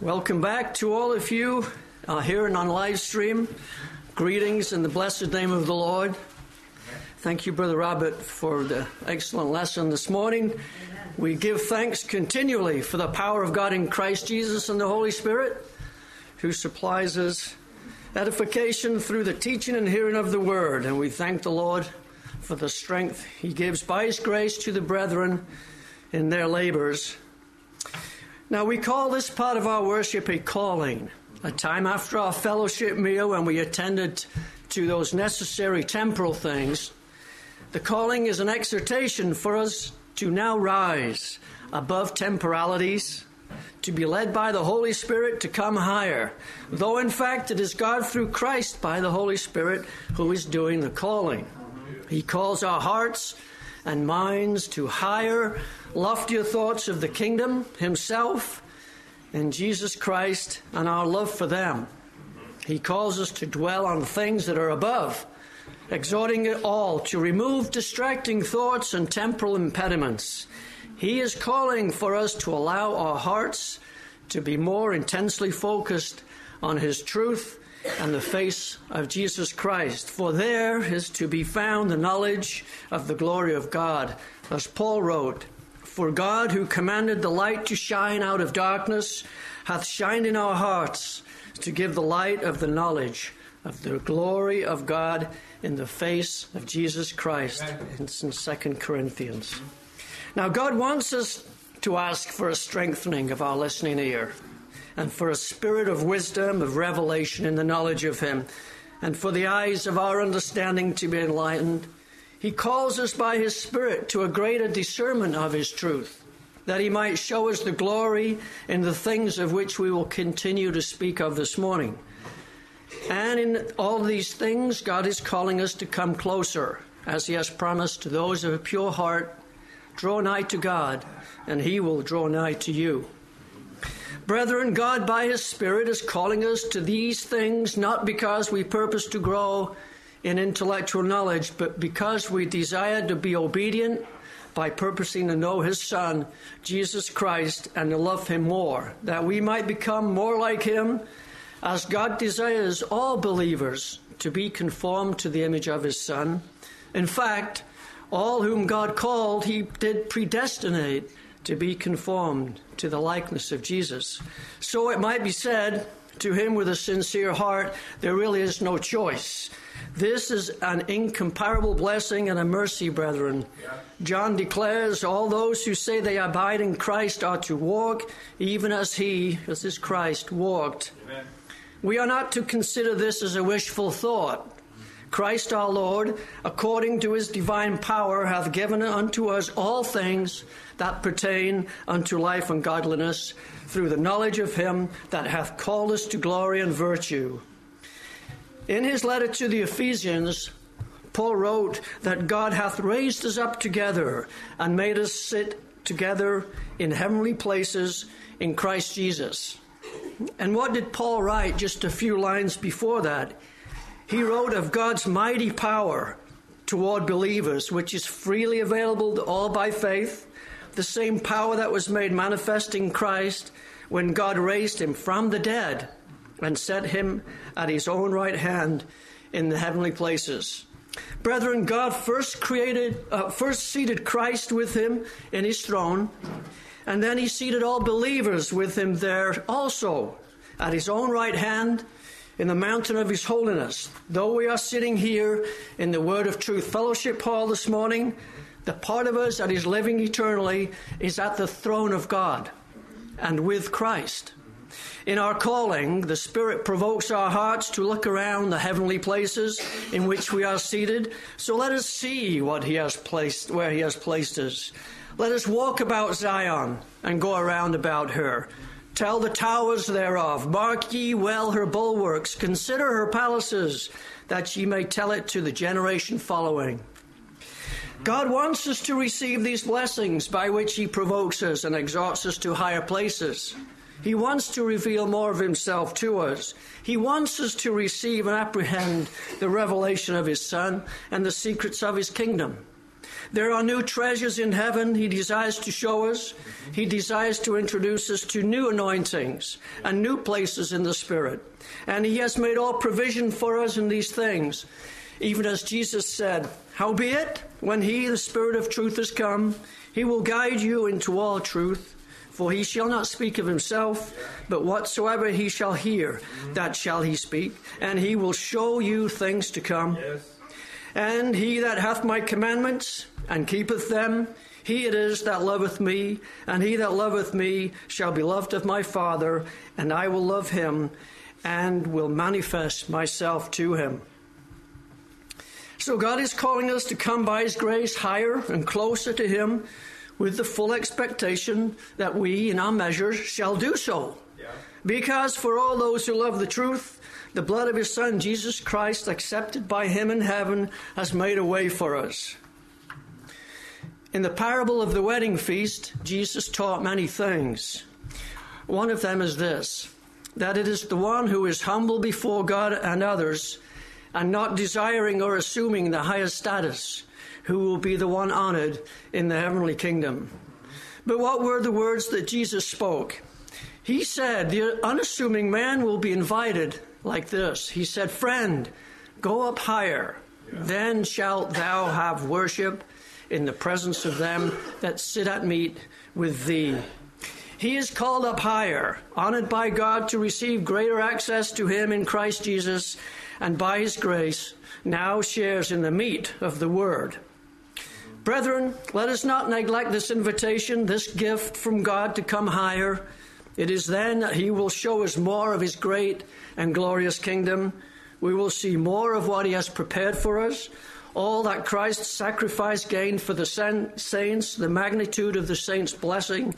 Welcome back to all of you uh, here and on live stream. Greetings in the blessed name of the Lord. Thank you, Brother Robert, for the excellent lesson this morning. We give thanks continually for the power of God in Christ Jesus and the Holy Spirit, who supplies us edification through the teaching and hearing of the Word. And we thank the Lord for the strength He gives by His grace to the brethren in their labors now, we call this part of our worship a calling, a time after our fellowship meal when we attended to those necessary temporal things. The calling is an exhortation for us to now rise above temporalities, to be led by the Holy Spirit to come higher, though in fact it is God through Christ by the Holy Spirit who is doing the calling. He calls our hearts and minds to higher, loftier thoughts of the kingdom, Himself, and Jesus Christ, and our love for them. He calls us to dwell on things that are above, exhorting it all to remove distracting thoughts and temporal impediments. He is calling for us to allow our hearts to be more intensely focused on His truth and the face of Jesus Christ. For there is to be found the knowledge of the glory of God. As Paul wrote, For God, who commanded the light to shine out of darkness, hath shined in our hearts to give the light of the knowledge of the glory of God in the face of Jesus Christ. It's in 2 Corinthians. Now, God wants us to ask for a strengthening of our listening ear and for a spirit of wisdom, of revelation in the knowledge of Him, and for the eyes of our understanding to be enlightened. He calls us by His Spirit to a greater discernment of His truth, that He might show us the glory in the things of which we will continue to speak of this morning. And in all these things, God is calling us to come closer, as He has promised to those of a pure heart. Draw nigh to God, and He will draw nigh to you. Brethren, God by His Spirit is calling us to these things not because we purpose to grow in intellectual knowledge, but because we desire to be obedient by purposing to know His Son, Jesus Christ, and to love Him more, that we might become more like Him, as God desires all believers to be conformed to the image of His Son. In fact, all whom God called, He did predestinate to be conformed to the likeness of Jesus. So it might be said to him with a sincere heart, there really is no choice. This is an incomparable blessing and a mercy, brethren. John declares all those who say they abide in Christ are to walk even as he, as is Christ, walked. Amen. We are not to consider this as a wishful thought. Christ our Lord, according to his divine power, hath given unto us all things that pertain unto life and godliness through the knowledge of him that hath called us to glory and virtue. In his letter to the Ephesians, Paul wrote that God hath raised us up together and made us sit together in heavenly places in Christ Jesus. And what did Paul write just a few lines before that? He wrote of God's mighty power toward believers, which is freely available to all by faith, the same power that was made manifest in Christ when God raised him from the dead and set him at his own right hand in the heavenly places. Brethren, God first created, uh, first seated Christ with him in his throne, and then he seated all believers with him there also at his own right hand in the mountain of His holiness. Though we are sitting here in the Word of Truth Fellowship Hall this morning, the part of us that is living eternally is at the throne of God and with Christ. In our calling, the Spirit provokes our hearts to look around the heavenly places in which we are seated. So let us see what He has placed, where He has placed us. Let us walk about Zion and go around about her. Tell the towers thereof, mark ye well her bulwarks, consider her palaces, that ye may tell it to the generation following. God wants us to receive these blessings by which He provokes us and exalts us to higher places. He wants to reveal more of Himself to us. He wants us to receive and apprehend the revelation of His Son and the secrets of His kingdom. There are new treasures in heaven he desires to show us. He desires to introduce us to new anointings and new places in the Spirit. And he has made all provision for us in these things. Even as Jesus said, Howbeit, when he, the Spirit of truth, is come, he will guide you into all truth. For he shall not speak of himself, but whatsoever he shall hear, that shall he speak, and he will show you things to come. Yes. And he that hath my commandments and keepeth them, he it is that loveth me, and he that loveth me shall be loved of my Father, and I will love him, and will manifest myself to him. So God is calling us to come by his grace higher and closer to him with the full expectation that we, in our measures, shall do so. Because for all those who love the truth, the blood of his Son, Jesus Christ, accepted by him in heaven, has made a way for us. In the parable of the wedding feast, Jesus taught many things. One of them is this that it is the one who is humble before God and others, and not desiring or assuming the highest status, who will be the one honored in the heavenly kingdom. But what were the words that Jesus spoke? He said, The unassuming man will be invited like this. He said, Friend, go up higher, then shalt thou have worship in the presence of them that sit at meat with thee. He is called up higher, honored by God to receive greater access to Him in Christ Jesus, and by His grace now shares in the meat of the Word. Brethren, let us not neglect this invitation, this gift from God to come higher. It is then that He will show us more of His great and glorious kingdom. We will see more of what He has prepared for us, all that Christ's sacrifice gained for the saints, the magnitude of the saints' blessing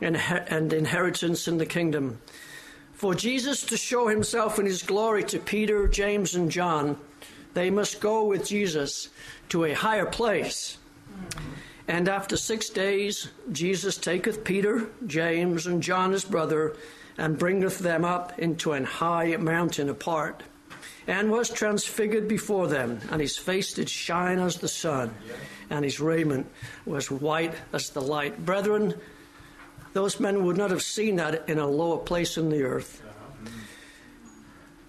and inheritance in the kingdom. For Jesus to show Himself in His glory to Peter, James, and John, they must go with Jesus to a higher place. And after six days, Jesus taketh Peter, James, and John his brother, and bringeth them up into an high mountain apart, and was transfigured before them, and his face did shine as the sun, and his raiment was white as the light. Brethren, those men would not have seen that in a lower place in the earth.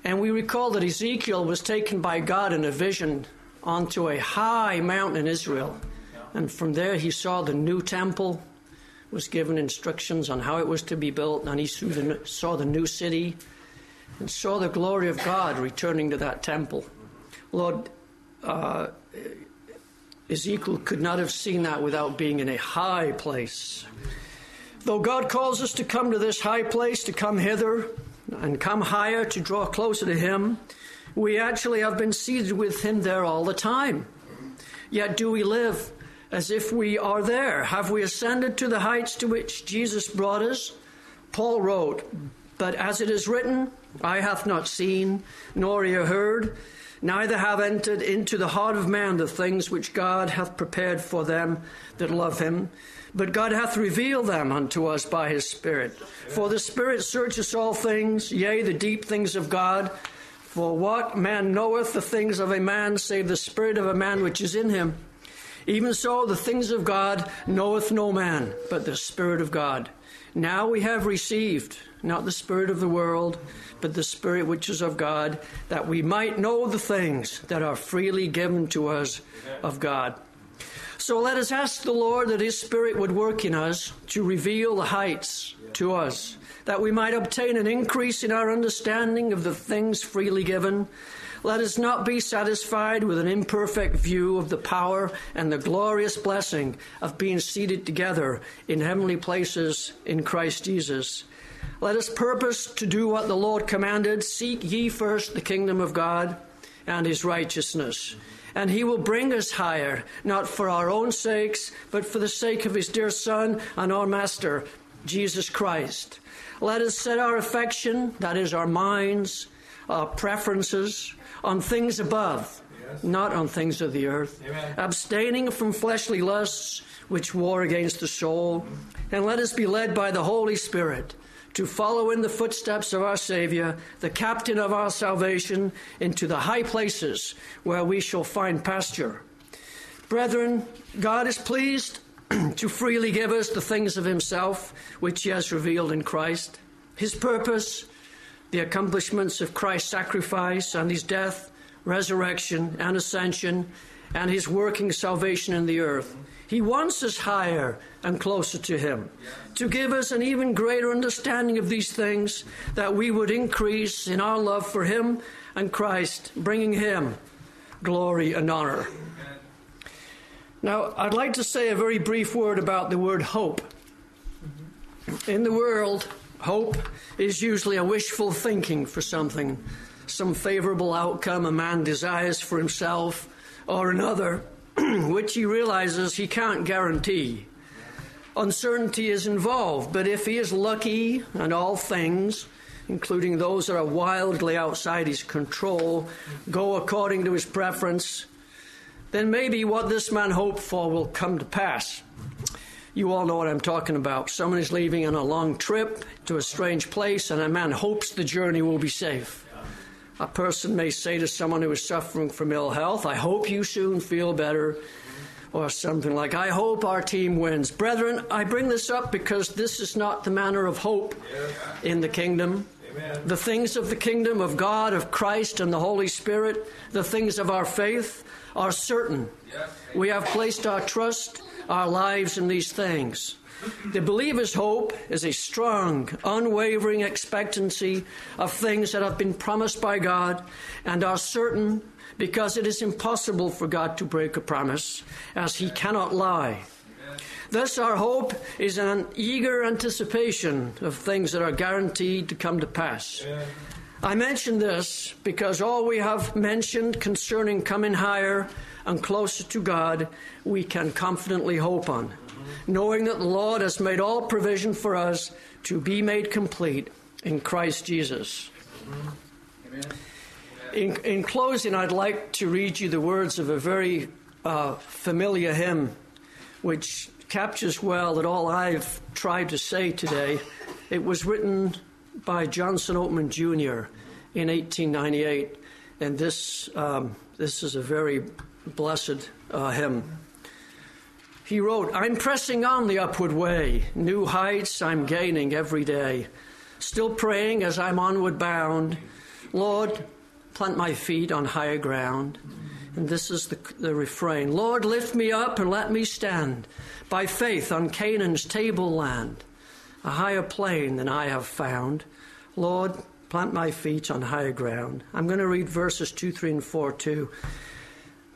And we recall that Ezekiel was taken by God in a vision onto a high mountain in Israel. And from there he saw the new temple, was given instructions on how it was to be built, and he saw the new city and saw the glory of God returning to that temple. Lord, uh, Ezekiel could not have seen that without being in a high place. Though God calls us to come to this high place, to come hither and come higher, to draw closer to Him, we actually have been seated with Him there all the time. Yet do we live as if we are there? Have we ascended to the heights to which Jesus brought us? Paul wrote, But as it is written, Eye hath not seen, nor ear heard, neither have entered into the heart of man the things which God hath prepared for them that love him. But God hath revealed them unto us by his Spirit. For the Spirit searcheth all things, yea, the deep things of God. For what man knoweth the things of a man, save the Spirit of a man which is in him? Even so, the things of God knoweth no man, but the Spirit of God. Now we have received not the Spirit of the world, but the Spirit which is of God, that we might know the things that are freely given to us of God. So let us ask the Lord that His Spirit would work in us to reveal the heights to us, that we might obtain an increase in our understanding of the things freely given let us not be satisfied with an imperfect view of the power and the glorious blessing of being seated together in heavenly places in Christ Jesus. Let us purpose to do what the Lord commanded Seek ye first the kingdom of God and his righteousness. And he will bring us higher, not for our own sakes, but for the sake of his dear Son and our Master, Jesus Christ. Let us set our affection, that is, our minds, our preferences, on things above, yes. not on things of the earth, Amen. abstaining from fleshly lusts which war against the soul, and let us be led by the Holy Spirit to follow in the footsteps of our Savior, the captain of our salvation, into the high places where we shall find pasture. Brethren, God is pleased to freely give us the things of Himself which He has revealed in Christ. His purpose, the accomplishments of Christ's sacrifice and His death, resurrection, and ascension, and His working salvation in the earth. He wants us higher and closer to Him, to give us an even greater understanding of these things, that we would increase in our love for Him and Christ, bringing Him glory and honor. Now, I'd like to say a very brief word about the word hope. In the world, hope is usually a wishful thinking for something, some favorable outcome a man desires for himself or another, which he realizes he can't guarantee. Uncertainty is involved, but if he is lucky and all things, including those that are wildly outside his control, go according to his preference, then maybe what this man hoped for will come to pass. You all know what I'm talking about. Someone is leaving on a long trip to a strange place, and a man hopes the journey will be safe. A person may say to someone who is suffering from ill health, I hope you soon feel better, or something like, I hope our team wins. Brethren, I bring this up because this is not the manner of hope in the kingdom. The things of the kingdom of God, of Christ, and the Holy Spirit, the things of our faith, are certain. We have placed our trust, our lives in these things. The believer's hope is a strong, unwavering expectancy of things that have been promised by God and are certain because it is impossible for God to break a promise, as He cannot lie. Thus, our hope is an eager anticipation of things that are guaranteed to come to pass. I mention this because all we have mentioned concerning coming higher and closer to God, we can confidently hope on, knowing that the Lord has made all provision for us to be made complete in Christ Jesus. In, in closing, I'd like to read you the words of a very uh, familiar hymn, which captures well that all I've tried to say today. It was written by Johnson Oatman Jr. in 1898, and this um, this is a very blessed uh, hymn. He wrote, "I'm pressing on the upward way, new heights I'm gaining every day, still praying as I'm onward bound, Lord, plant my feet on higher ground." And this is the, the refrain Lord, lift me up and let me stand by faith on Canaan's tableland, a higher plane than I have found. Lord, plant my feet on higher ground. I'm going to read verses 2, 3, and 4 too.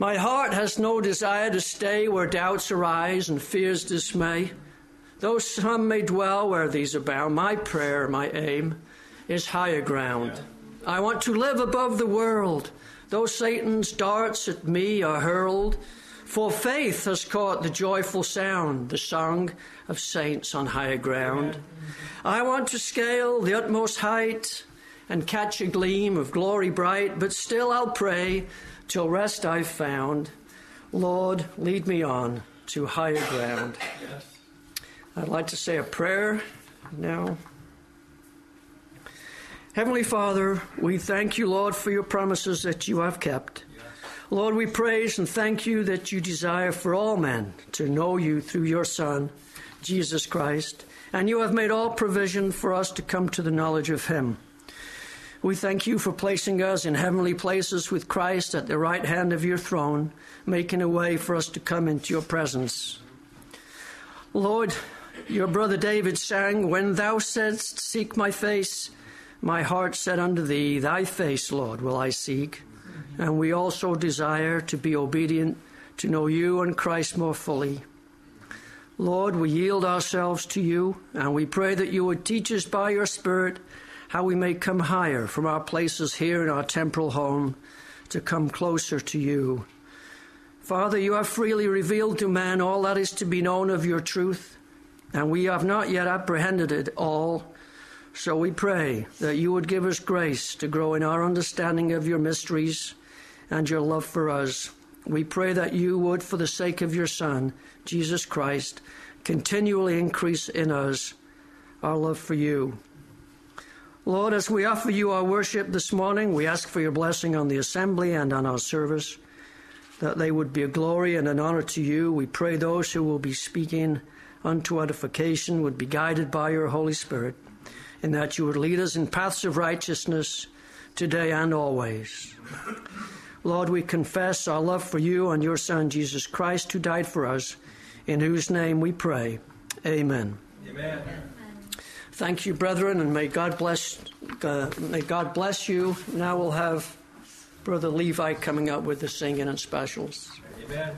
My heart has no desire to stay where doubts arise and fears dismay. Though some may dwell where these abound, my prayer, my aim, is higher ground. I want to live above the world, though Satan's darts at me are hurled. For faith has caught the joyful sound, the song of saints on higher ground. I want to scale the utmost height and catch a gleam of glory bright, but still I'll pray till rest I've found. Lord, lead me on to higher ground. Yes. I'd like to say a prayer now. Heavenly Father, we thank you, Lord, for your promises that you have kept. Yes. Lord, we praise and thank you that you desire for all men to know you through your Son, Jesus Christ, and you have made all provision for us to come to the knowledge of him. We thank you for placing us in heavenly places with Christ at the right hand of your throne, making a way for us to come into your presence. Lord, your brother David sang, When thou saidst, Seek my face, my heart said unto thee, Thy face, Lord, will I seek. And we also desire to be obedient, to know you and Christ more fully. Lord, we yield ourselves to you, and we pray that you would teach us by your Spirit how we may come higher from our places here in our temporal home to come closer to you. Father, you have freely revealed to man all that is to be known of your truth, and we have not yet apprehended it all. So we pray that you would give us grace to grow in our understanding of your mysteries and your love for us. We pray that you would, for the sake of your Son, Jesus Christ, continually increase in us our love for you. Lord, as we offer you our worship this morning, we ask for your blessing on the assembly and on our service. that they would be a glory and an honor to you. We pray those who will be speaking unto edification would be guided by your Holy Spirit, and that you would lead us in paths of righteousness today and always. Lord, we confess our love for you and your Son, Jesus Christ, who died for us, in whose name we pray. Amen. Amen. Thank you, brethren, and may God bless. Uh, may God bless you. Now we'll have Brother Levi coming up with the singing and specials. Amen.